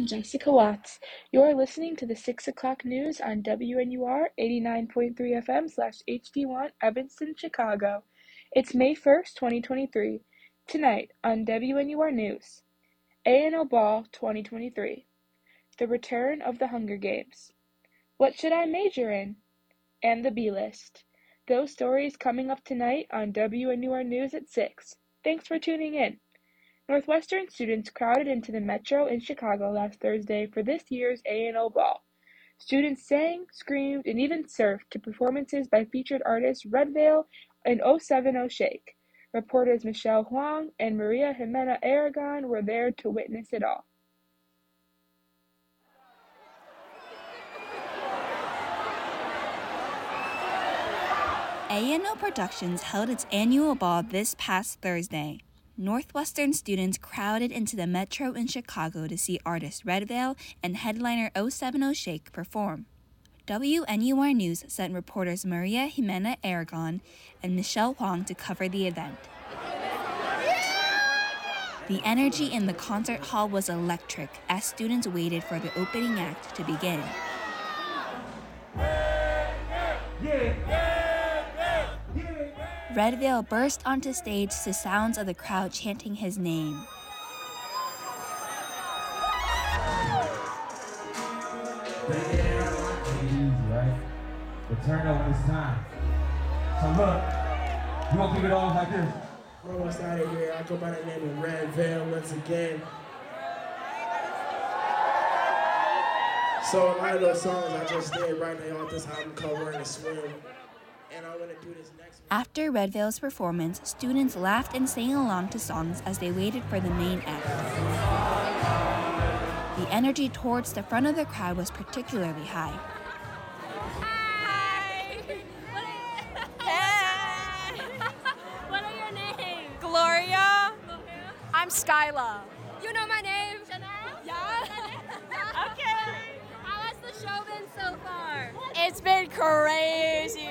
I'm Jessica Watts. You're listening to the 6 o'clock news on WNUR 89.3 FM slash HD1 Evanston, Chicago. It's May 1st, 2023. Tonight on WNUR News, A&O Ball 2023. The return of the Hunger Games. What should I major in? And the B list. Those stories coming up tonight on WNUR News at 6. Thanks for tuning in. Northwestern students crowded into the Metro in Chicago last Thursday for this year's A&O Ball. Students sang, screamed, and even surfed to performances by featured artists Redveil and 070 Shake. Reporters Michelle Huang and Maria Jimena Aragon were there to witness it all. A&O Productions held its annual ball this past Thursday. Northwestern students crowded into the Metro in Chicago to see artist Redveil and headliner 070 Shake perform. WNUR News sent reporters Maria Jimena Aragon and Michelle Huang to cover the event. The energy in the concert hall was electric as students waited for the opening act to begin. Red Veil burst onto stage to sounds of the crowd chanting his name. But turn up when time. So look, you won't keep it all like this. We're almost out of here. I go by the name of Redveil once again. So a lot of those songs I just did right now off this album called Learn to Swim. After Redveil's performance, students laughed and sang along to songs as they waited for the main act. The energy towards the front of the crowd was particularly high. Hi. What are your names? Gloria. I'm Skyla. You know my name? Chanel? Yeah. okay. How has the show been so far? It's been crazy.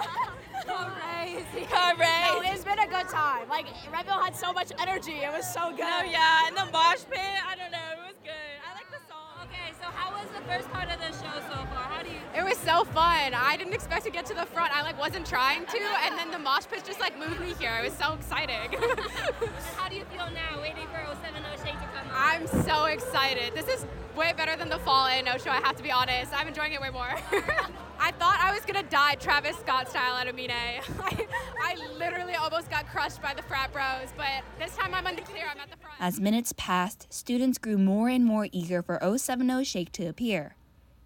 Crazy. No, it's been a good time. Like Redveil had so much energy. It was so good. Oh yeah, and the mosh pit, I don't know, it was good. I like the song. Okay, so how was the first part of the show so far? How do you It was so fun. I didn't expect to get to the front. I like wasn't trying to, and then the mosh pit just like moved me here. It was so exciting. how do you feel now waiting for 070 Shake to come on? I'm so excited. This is way better than the Fall In No Show. I have to be honest. I'm enjoying it way more. I thought I was gonna die Travis Scott style at Amine. I, I literally almost got crushed by the frat bros, but this time I'm on the clear. I'm at the front. As minutes passed, students grew more and more eager for 070 Shake to appear.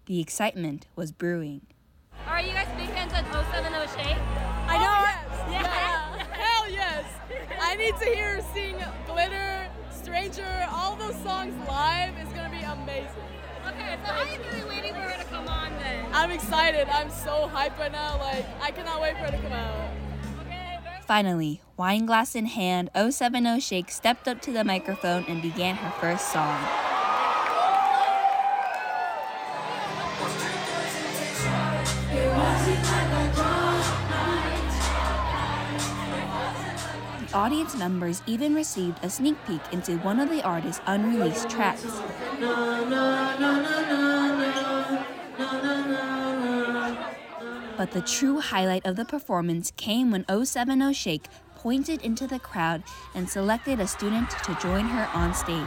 The excitement was brewing. Are you guys big fans of 070 Shake? I know. Yeah. Hell yes. I need to hear sing Glitter, Stranger, all those songs live. It's gonna be amazing. Okay, so how are you feeling waiting for her to come on then? I'm excited. I'm so hyped right now. Like I cannot wait for it to come out. Finally, wine glass in hand, 070 Shake stepped up to the microphone and began her first song. The audience members even received a sneak peek into one of the artist's unreleased tracks. But the true highlight of the performance came when 070 Shake pointed into the crowd and selected a student to join her on stage.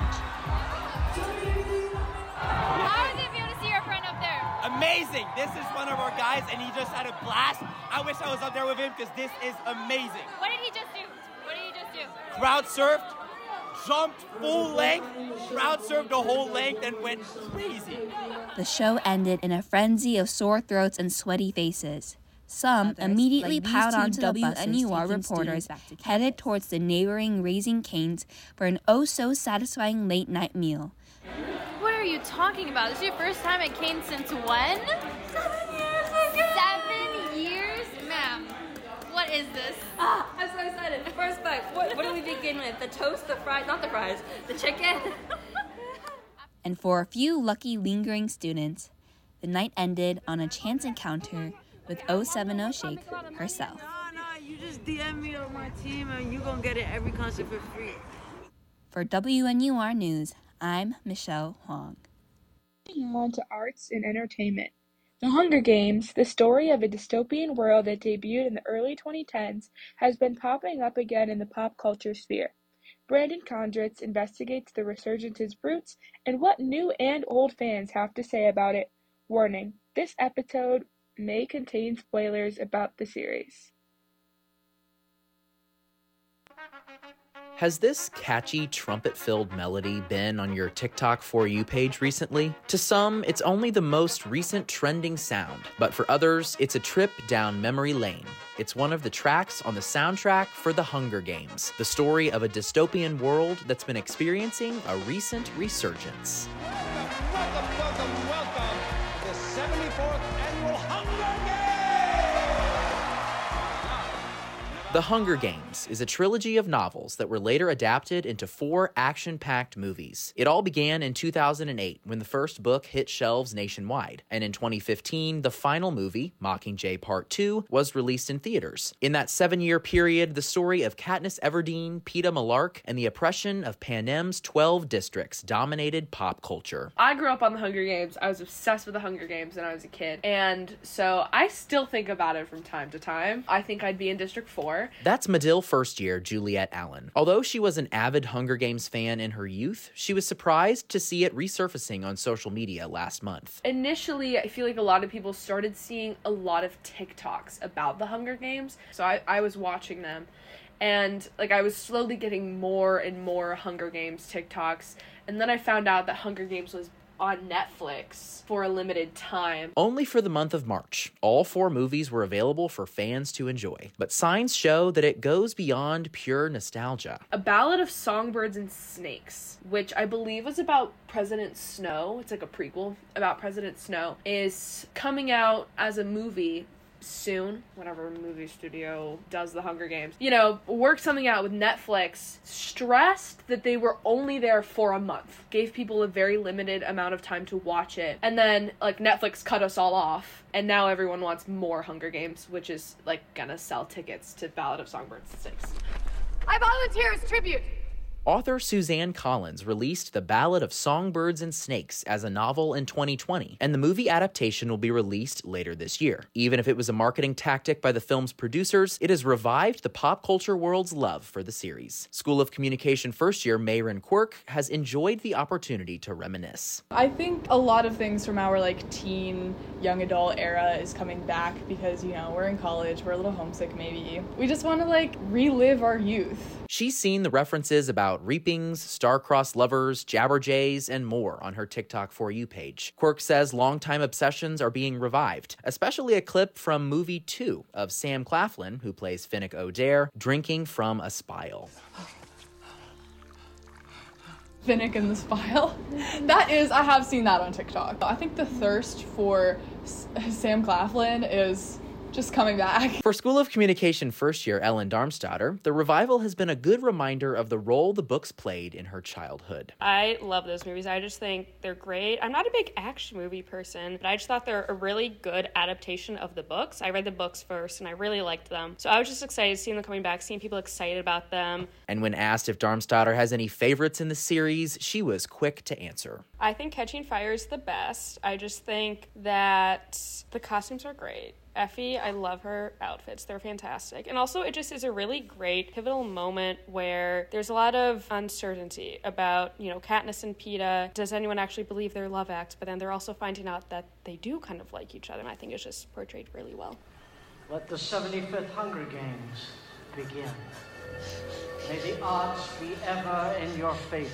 How it feel to see your friend up there? Amazing! This is one of our guys, and he just had a blast. I wish I was up there with him because this is amazing. What did he just do? What did he just do? Crowd surfed, jumped full length, crowd served a whole length, and went crazy. The show ended in a frenzy of sore throats and sweaty faces. Some immediately piled onto the WNUR reporters headed towards the neighboring Raising Canes for an oh so satisfying late night meal. What are you talking about? This is your first time at Kane since when? Seven years ago. Seven years? Ma'am, what is this? Ah, I'm so excited. First bite. What, what do we begin with? The toast, the fries, not the fries, the chicken. And for a few lucky lingering students, the night ended on a chance encounter with 070 Shake herself. No, no, you just DM me on my team and you gonna get it every concert for free. For WNUR News, I'm Michelle Huang. Moving on to arts and entertainment. The Hunger Games, the story of a dystopian world that debuted in the early 2010s, has been popping up again in the pop culture sphere. Brandon Condritz investigates the resurgence's roots and what new and old fans have to say about it. Warning, this episode may contain spoilers about the series. Has this catchy trumpet filled melody been on your TikTok For You page recently? To some, it's only the most recent trending sound, but for others, it's a trip down memory lane. It's one of the tracks on the soundtrack for The Hunger Games, the story of a dystopian world that's been experiencing a recent resurgence. The Hunger Games is a trilogy of novels that were later adapted into four action packed movies. It all began in 2008 when the first book hit shelves nationwide, and in 2015, the final movie, Mockingjay Part 2, was released in theaters. In that seven year period, the story of Katniss Everdeen, Peeta Mellark, and the oppression of Panem's 12 districts dominated pop culture. I grew up on the Hunger Games. I was obsessed with the Hunger Games when I was a kid. And so I still think about it from time to time. I think I'd be in District 4. That's Medill first year Juliet Allen. Although she was an avid Hunger Games fan in her youth, she was surprised to see it resurfacing on social media last month. Initially, I feel like a lot of people started seeing a lot of TikToks about the Hunger Games. So I, I was watching them. And like I was slowly getting more and more Hunger Games TikToks. And then I found out that Hunger Games was on Netflix for a limited time. Only for the month of March, all four movies were available for fans to enjoy. But signs show that it goes beyond pure nostalgia. A Ballad of Songbirds and Snakes, which I believe was about President Snow, it's like a prequel about President Snow, is coming out as a movie soon, whenever movie studio does the Hunger Games, you know, work something out with Netflix, stressed that they were only there for a month, gave people a very limited amount of time to watch it, and then, like, Netflix cut us all off, and now everyone wants more Hunger Games, which is, like, gonna sell tickets to Ballad of Songbirds 6. I volunteer as tribute. Author Suzanne Collins released The Ballad of Songbirds and Snakes as a novel in 2020, and the movie adaptation will be released later this year. Even if it was a marketing tactic by the film's producers, it has revived the pop culture world's love for the series. School of Communication first year Mayron Quirk has enjoyed the opportunity to reminisce. I think a lot of things from our like teen, young adult era is coming back because, you know, we're in college, we're a little homesick maybe. We just want to like relive our youth. She's seen the references about reapings, star-crossed lovers, jabberjays, and more on her TikTok For You page. Quirk says longtime obsessions are being revived, especially a clip from movie 2 of Sam Claflin, who plays Finnick Odair, drinking from a spile. Finnick in the spile. That is, I have seen that on TikTok. I think the thirst for S- Sam Claflin is just coming back. For School of Communication first year Ellen Darmstadter, the revival has been a good reminder of the role the books played in her childhood. I love those movies. I just think they're great. I'm not a big action movie person, but I just thought they're a really good adaptation of the books. I read the books first and I really liked them. So I was just excited seeing them coming back, seeing people excited about them. And when asked if Darmstadter has any favorites in the series, she was quick to answer. I think Catching Fire is the best. I just think that the costumes are great. Effie, I love her outfits. They're fantastic. And also, it just is a really great pivotal moment where there's a lot of uncertainty about, you know, Katniss and Peeta. Does anyone actually believe their love act? But then they're also finding out that they do kind of like each other. And I think it's just portrayed really well. Let the 75th Hunger Games begin. May the odds be ever in your favor.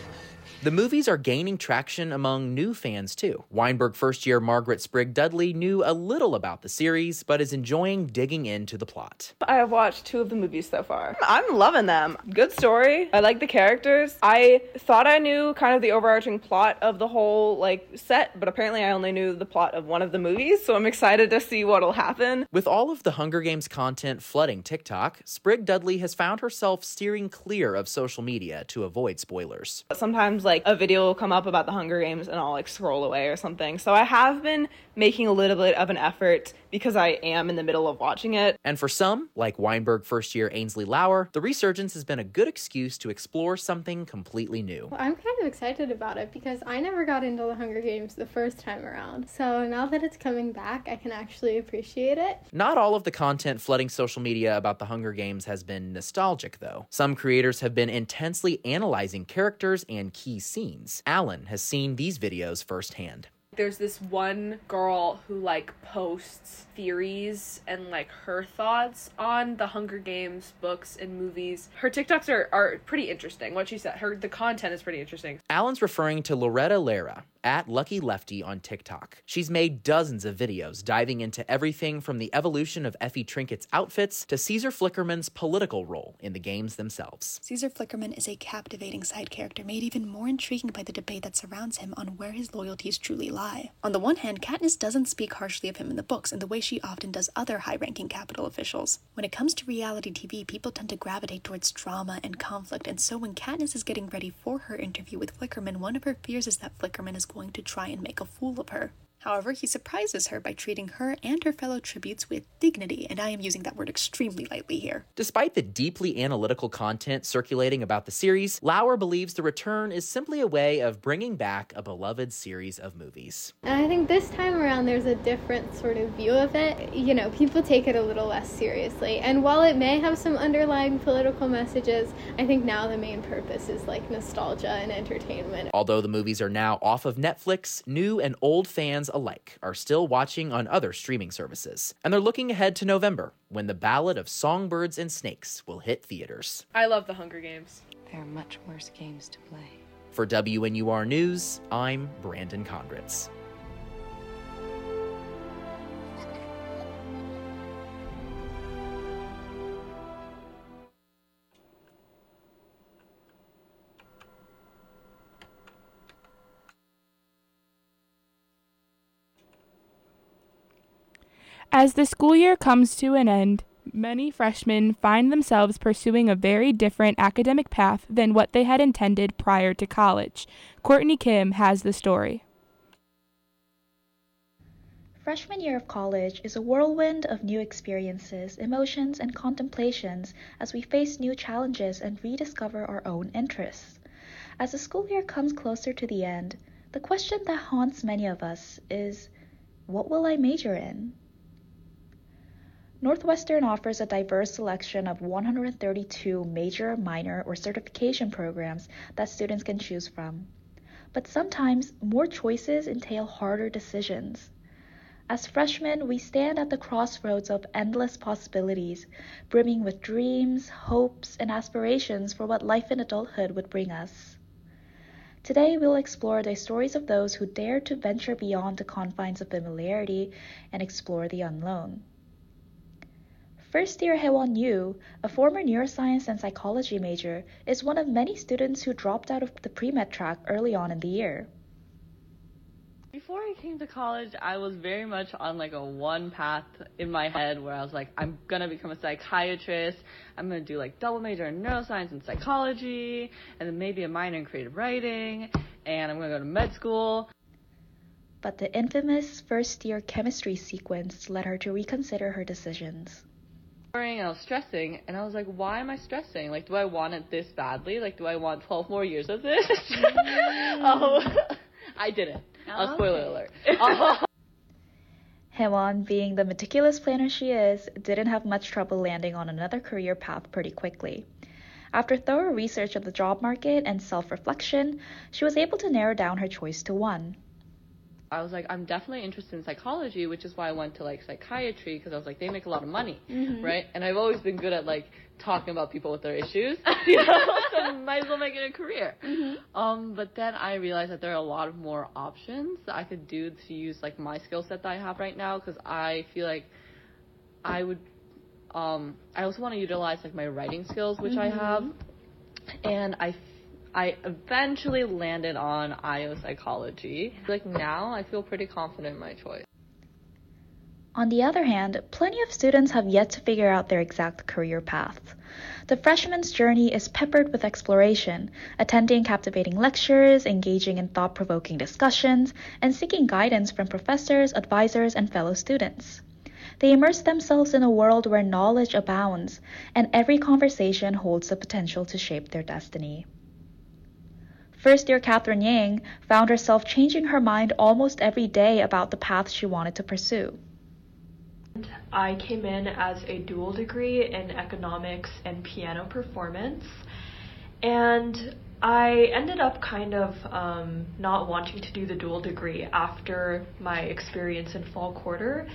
The movies are gaining traction among new fans too. Weinberg first year Margaret Sprigg Dudley knew a little about the series, but is enjoying digging into the plot. I have watched two of the movies so far. I'm loving them. Good story. I like the characters. I thought I knew kind of the overarching plot of the whole like set, but apparently I only knew the plot of one of the movies, so I'm excited to see what'll happen. With all of the Hunger Games content flooding TikTok, Sprigg Dudley has found herself steering clear of social media to avoid spoilers. Sometimes like like a video will come up about the Hunger Games and I'll like scroll away or something. So I have been making a little bit of an effort because I am in the middle of watching it. And for some, like Weinberg first year Ainsley Lauer, the resurgence has been a good excuse to explore something completely new. Well, I'm kind of excited about it because I never got into the Hunger Games the first time around. So now that it's coming back, I can actually appreciate it. Not all of the content flooding social media about the Hunger Games has been nostalgic, though. Some creators have been intensely analyzing characters and key scenes. Allen has seen these videos firsthand. There's this one girl who like posts theories and like her thoughts on the Hunger Games books and movies. Her TikToks are, are pretty interesting. What she said, her the content is pretty interesting. Allen's referring to Loretta Lara, at Lucky Lefty on TikTok. She's made dozens of videos diving into everything from the evolution of Effie Trinket's outfits to Caesar Flickerman's political role in the games themselves. Caesar Flickerman is a captivating side character made even more intriguing by the debate that surrounds him on where his loyalties truly lie. On the one hand, Katniss doesn't speak harshly of him in the books in the way she often does other high ranking Capitol officials. When it comes to reality TV, people tend to gravitate towards drama and conflict, and so when Katniss is getting ready for her interview with Flickerman, one of her fears is that Flickerman is going to try and make a fool of her. However, he surprises her by treating her and her fellow tributes with dignity, and I am using that word extremely lightly here. Despite the deeply analytical content circulating about the series, Lauer believes the return is simply a way of bringing back a beloved series of movies. And I think this time around there's a different sort of view of it. You know, people take it a little less seriously. And while it may have some underlying political messages, I think now the main purpose is like nostalgia and entertainment. Although the movies are now off of Netflix, new and old fans alike are still watching on other streaming services. And they're looking ahead to November, when the Ballad of Songbirds and Snakes will hit theaters. I love the Hunger Games. There are much worse games to play. For WNUR News, I'm Brandon Condritz. As the school year comes to an end, many freshmen find themselves pursuing a very different academic path than what they had intended prior to college. Courtney Kim has the story. Freshman year of college is a whirlwind of new experiences, emotions, and contemplations as we face new challenges and rediscover our own interests. As the school year comes closer to the end, the question that haunts many of us is what will I major in? Northwestern offers a diverse selection of 132 major, minor, or certification programs that students can choose from. But sometimes more choices entail harder decisions. As freshmen, we stand at the crossroads of endless possibilities, brimming with dreams, hopes, and aspirations for what life in adulthood would bring us. Today, we'll explore the stories of those who dare to venture beyond the confines of familiarity and explore the unknown. First year Hewon Yu, a former neuroscience and psychology major, is one of many students who dropped out of the pre-med track early on in the year. Before I came to college, I was very much on like a one path in my head where I was like, I'm gonna become a psychiatrist. I'm gonna do like double major in neuroscience and psychology, and then maybe a minor in creative writing, and I'm gonna go to med school. But the infamous first year chemistry sequence led her to reconsider her decisions. And I was stressing, and I was like, why am I stressing? Like, do I want it this badly? Like, do I want 12 more years of this? Mm. oh, I didn't. Oh, spoiler alert. Hewon, being the meticulous planner she is, didn't have much trouble landing on another career path pretty quickly. After thorough research of the job market and self reflection, she was able to narrow down her choice to one. I was like, I'm definitely interested in psychology, which is why I went to like psychiatry because I was like, they make a lot of money, Mm-hmm. right? And I've always been good at like talking about people with their issues, you know, so might as well make it a career. Mm-hmm. Um, but then I realized that there are a lot of more options that I could do to use like my skill set that I have right now because I feel like I would, um, I also want to utilize like my writing skills, which I have, and I I eventually landed on IO psychology. Like now, I feel pretty confident in my choice. On the other hand, plenty of students have yet to figure out their exact career path. The freshman's journey is peppered with exploration, attending captivating lectures, engaging in thought provoking discussions, and seeking guidance from professors, advisors, and fellow students. They immerse themselves in a world where knowledge abounds, and every conversation holds the potential to shape their destiny. First year Catherine Yang found herself changing her mind almost every day about the path she wanted to pursue. I came in as a dual degree in economics and piano performance, and I ended up kind of um, not wanting to do the dual degree after my experience in fall quarter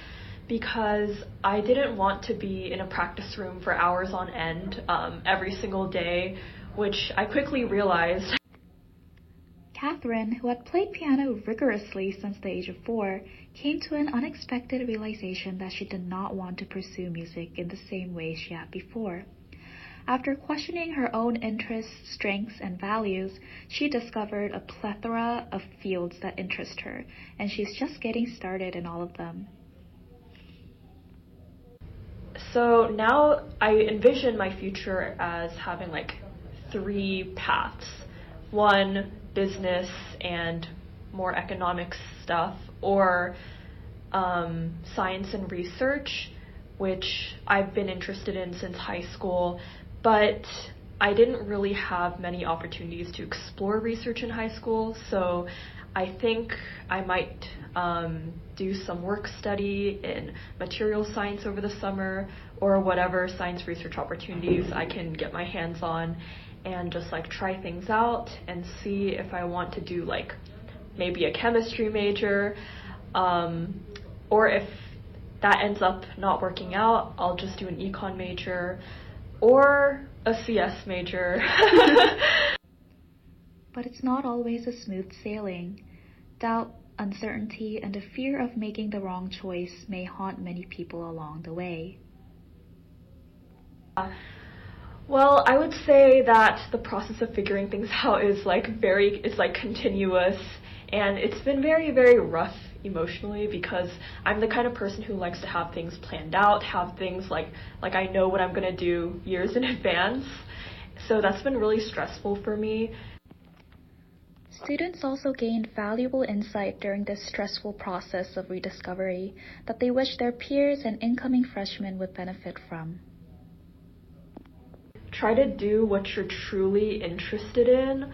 because I didn't want to be in a practice room for hours on end um, every single day, which I quickly realized Catherine, who had played piano rigorously since the age of four, came to an unexpected realization that she did not want to pursue music in the same way she had before. After questioning her own interests, strengths, and values, she discovered a plethora of fields that interest her, and she's just getting started in all of them. So now I envision my future as having like three paths. One, business and more economic stuff, or um, science and research, which I've been interested in since high school, but I didn't really have many opportunities to explore research in high school, so I think I might um, do some work study in material science over the summer or whatever science research opportunities I can get my hands on and just like try things out and see if I want to do like maybe a chemistry major um, or if that ends up not working out, I'll just do an econ major or a CS major. but it's not always a smooth sailing. Doubt, uncertainty, and the fear of making the wrong choice may haunt many people along the way. Well, I would say that the process of figuring things out is like very, it's like continuous, and it's been very, very rough emotionally because I'm the kind of person who likes to have things planned out, have things like like I know what I'm gonna do years in advance. So that's been really stressful for me. Students also gained valuable insight during this stressful process of rediscovery that they wish their peers and incoming freshmen would benefit from. Try to do what you're truly interested in.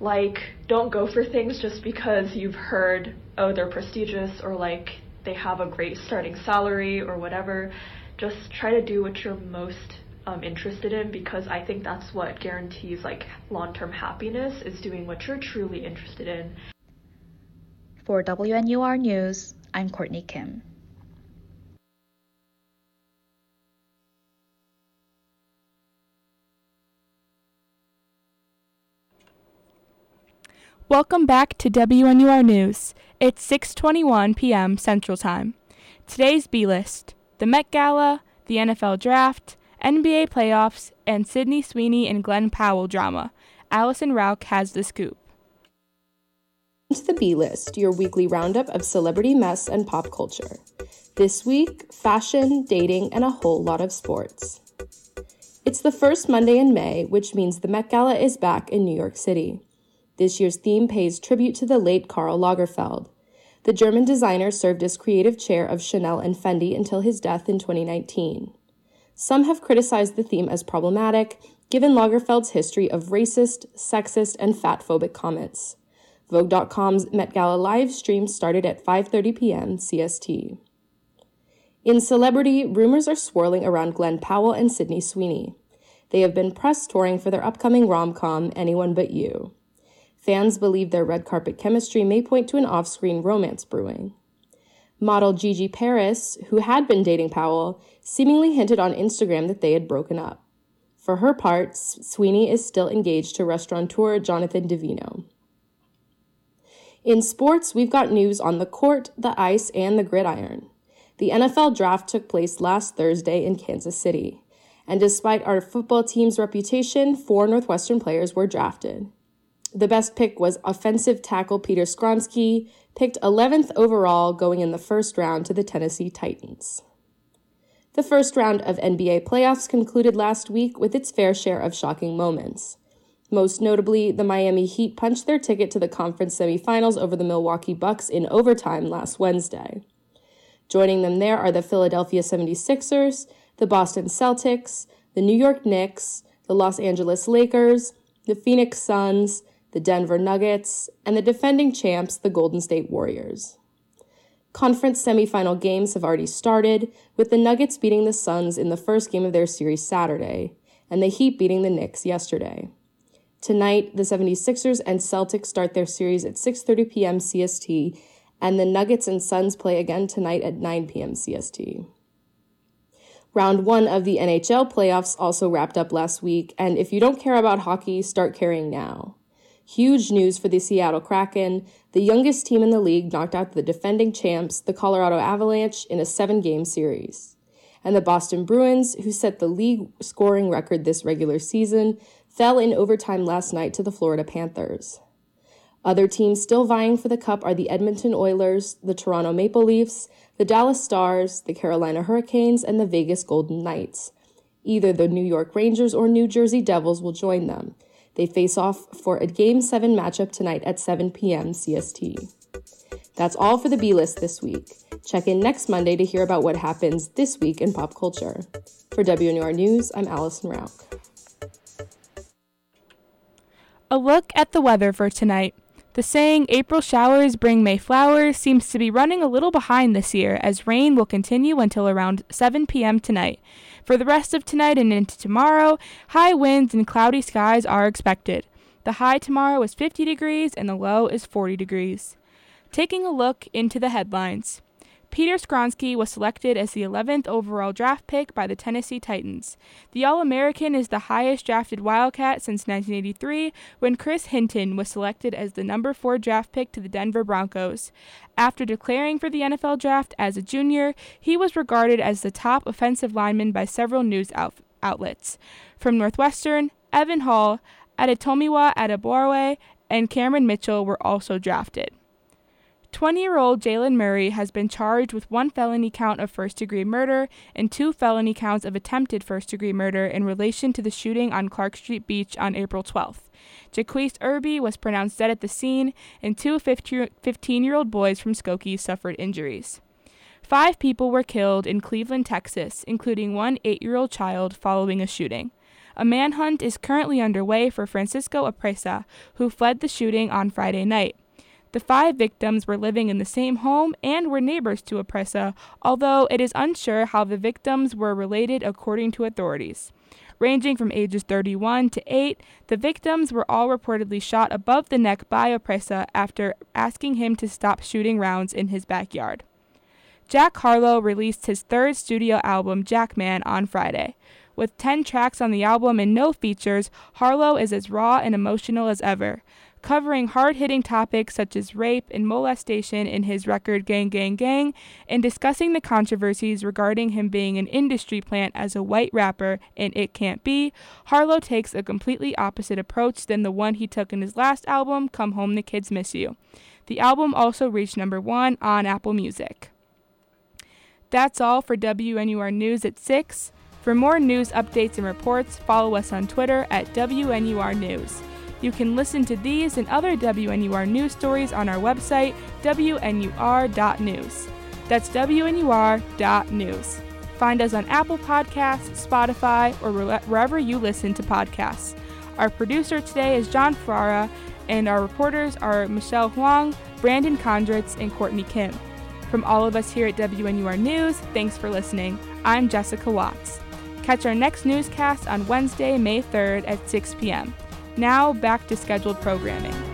Like, don't go for things just because you've heard, oh, they're prestigious or like they have a great starting salary or whatever. Just try to do what you're most um, interested in because I think that's what guarantees like long-term happiness is doing what you're truly interested in. For WNUR News, I'm Courtney Kim. Welcome back to WNUR News. It's 6:21 p.m. Central Time. Today's B-list: the Met Gala, the NFL Draft, NBA playoffs, and Sydney Sweeney and Glen Powell drama. Allison Rauch has the scoop. To the B List, your weekly roundup of celebrity mess and pop culture. This week, fashion, dating, and a whole lot of sports. It's the first Monday in May, which means the Met Gala is back in New York City. This year's theme pays tribute to the late Karl Lagerfeld. The German designer served as creative chair of Chanel and Fendi until his death in 2019. Some have criticized the theme as problematic, given Lagerfeld's history of racist, sexist, and fatphobic comments. Vogue.com's Met Gala live stream started at 5:30 p.m. CST. In celebrity, rumors are swirling around Glen Powell and Sydney Sweeney. They have been press touring for their upcoming rom-com Anyone But You. Fans believe their red carpet chemistry may point to an off-screen romance brewing. Model Gigi Paris, who had been dating Powell, seemingly hinted on Instagram that they had broken up. For her part, Sweeney is still engaged to restaurateur Jonathan Davino. In sports, we've got news on the court, the ice, and the gridiron. The NFL draft took place last Thursday in Kansas City, and despite our football team's reputation, four Northwestern players were drafted. The best pick was offensive tackle Peter Skoronski, picked 11th overall going in the first round to the Tennessee Titans. The first round of NBA playoffs concluded last week with its fair share of shocking moments. Most notably, the Miami Heat punched their ticket to the conference semifinals over the Milwaukee Bucks in overtime last Wednesday. Joining them there are the Philadelphia 76ers, the Boston Celtics, the New York Knicks, the Los Angeles Lakers, the Phoenix Suns, the Denver Nuggets, and the defending champs, the Golden State Warriors. Conference semifinal games have already started, with the Nuggets beating the Suns in the first game of their series Saturday, and the Heat beating the Knicks yesterday. Tonight, the 76ers and Celtics start their series at 6:30 p.m. CST, and the Nuggets and Suns play again tonight at 9 p.m. CST. Round 1 of the NHL playoffs also wrapped up last week, and if you don't care about hockey, start caring now. Huge news for the Seattle Kraken. The youngest team in the league knocked out the defending champs, the Colorado Avalanche, in a seven game series. And the Boston Bruins, who set the league scoring record this regular season, fell in overtime last night to the Florida Panthers. Other teams still vying for the cup are the Edmonton Oilers, the Toronto Maple Leafs, the Dallas Stars, the Carolina Hurricanes, and the Vegas Golden Knights. Either the New York Rangers or New Jersey Devils will join them. They face off for a Game 7 matchup tonight at 7 p.m. CST. That's all for the B list this week. Check in next Monday to hear about what happens this week in pop culture. For WNUR News, I'm Allison Rauch. A look at the weather for tonight. The saying, April showers bring May flowers, seems to be running a little behind this year, as rain will continue until around 7 p.m. tonight. For the rest of tonight and into tomorrow, high winds and cloudy skies are expected. The high tomorrow is 50 degrees and the low is 40 degrees. Taking a look into the headlines. Peter Skoronski was selected as the 11th overall draft pick by the Tennessee Titans. The All American is the highest drafted Wildcat since 1983, when Chris Hinton was selected as the number 4 draft pick to the Denver Broncos. After declaring for the NFL draft as a junior, he was regarded as the top offensive lineman by several news out- outlets. From Northwestern, Evan Hull, Adetomiwa Adebawore, and Cameron Mitchell were also drafted. 20 year old Jalen Murray has been charged with one felony count of first degree murder and two felony counts of attempted first degree murder in relation to the shooting on Clark Street Beach on April 12th. Jaquise Irby was pronounced dead at the scene, and two 15 year old boys from Skokie suffered injuries. Five people were killed in Cleveland, Texas, including one eight year old child following a shooting. A manhunt is currently underway for Francisco Oropeza, who fled the shooting on Friday night. The five victims were living in the same home and were neighbors to Oropeza, although it is unsure how the victims were related according to authorities. Ranging from ages 31 to 8, the victims were all reportedly shot above the neck by Oropeza after asking him to stop shooting rounds in his backyard. Jack Harlow released his third studio album, Jackman, on Friday. With 10 tracks on the album and no features, Harlow is as raw and emotional as ever covering hard hitting topics such as rape and molestation in his record Gang Gang Gang, and discussing the controversies regarding him being an industry plant as a white rapper in It Can't Be, Harlow takes a completely opposite approach than the one he took in his last album, Come Home the Kids Miss You. The album also reached number one on Apple Music. That's all for WNUR News at 6. For more news updates and reports, follow us on Twitter at WNUR News. You can listen to these and other WNUR news stories on our website, WNUR.news. That's WNUR.news. Find us on Apple Podcasts, Spotify, or wherever you listen to podcasts. Our producer today is John Ferrara, and our reporters are Michelle Huang, Brandon Kondritz, and Courtney Kim. From all of us here at WNUR News, thanks for listening. I'm Jessica Watts. Catch our next newscast on Wednesday, May 3rd at 6 p.m. Now back to scheduled programming.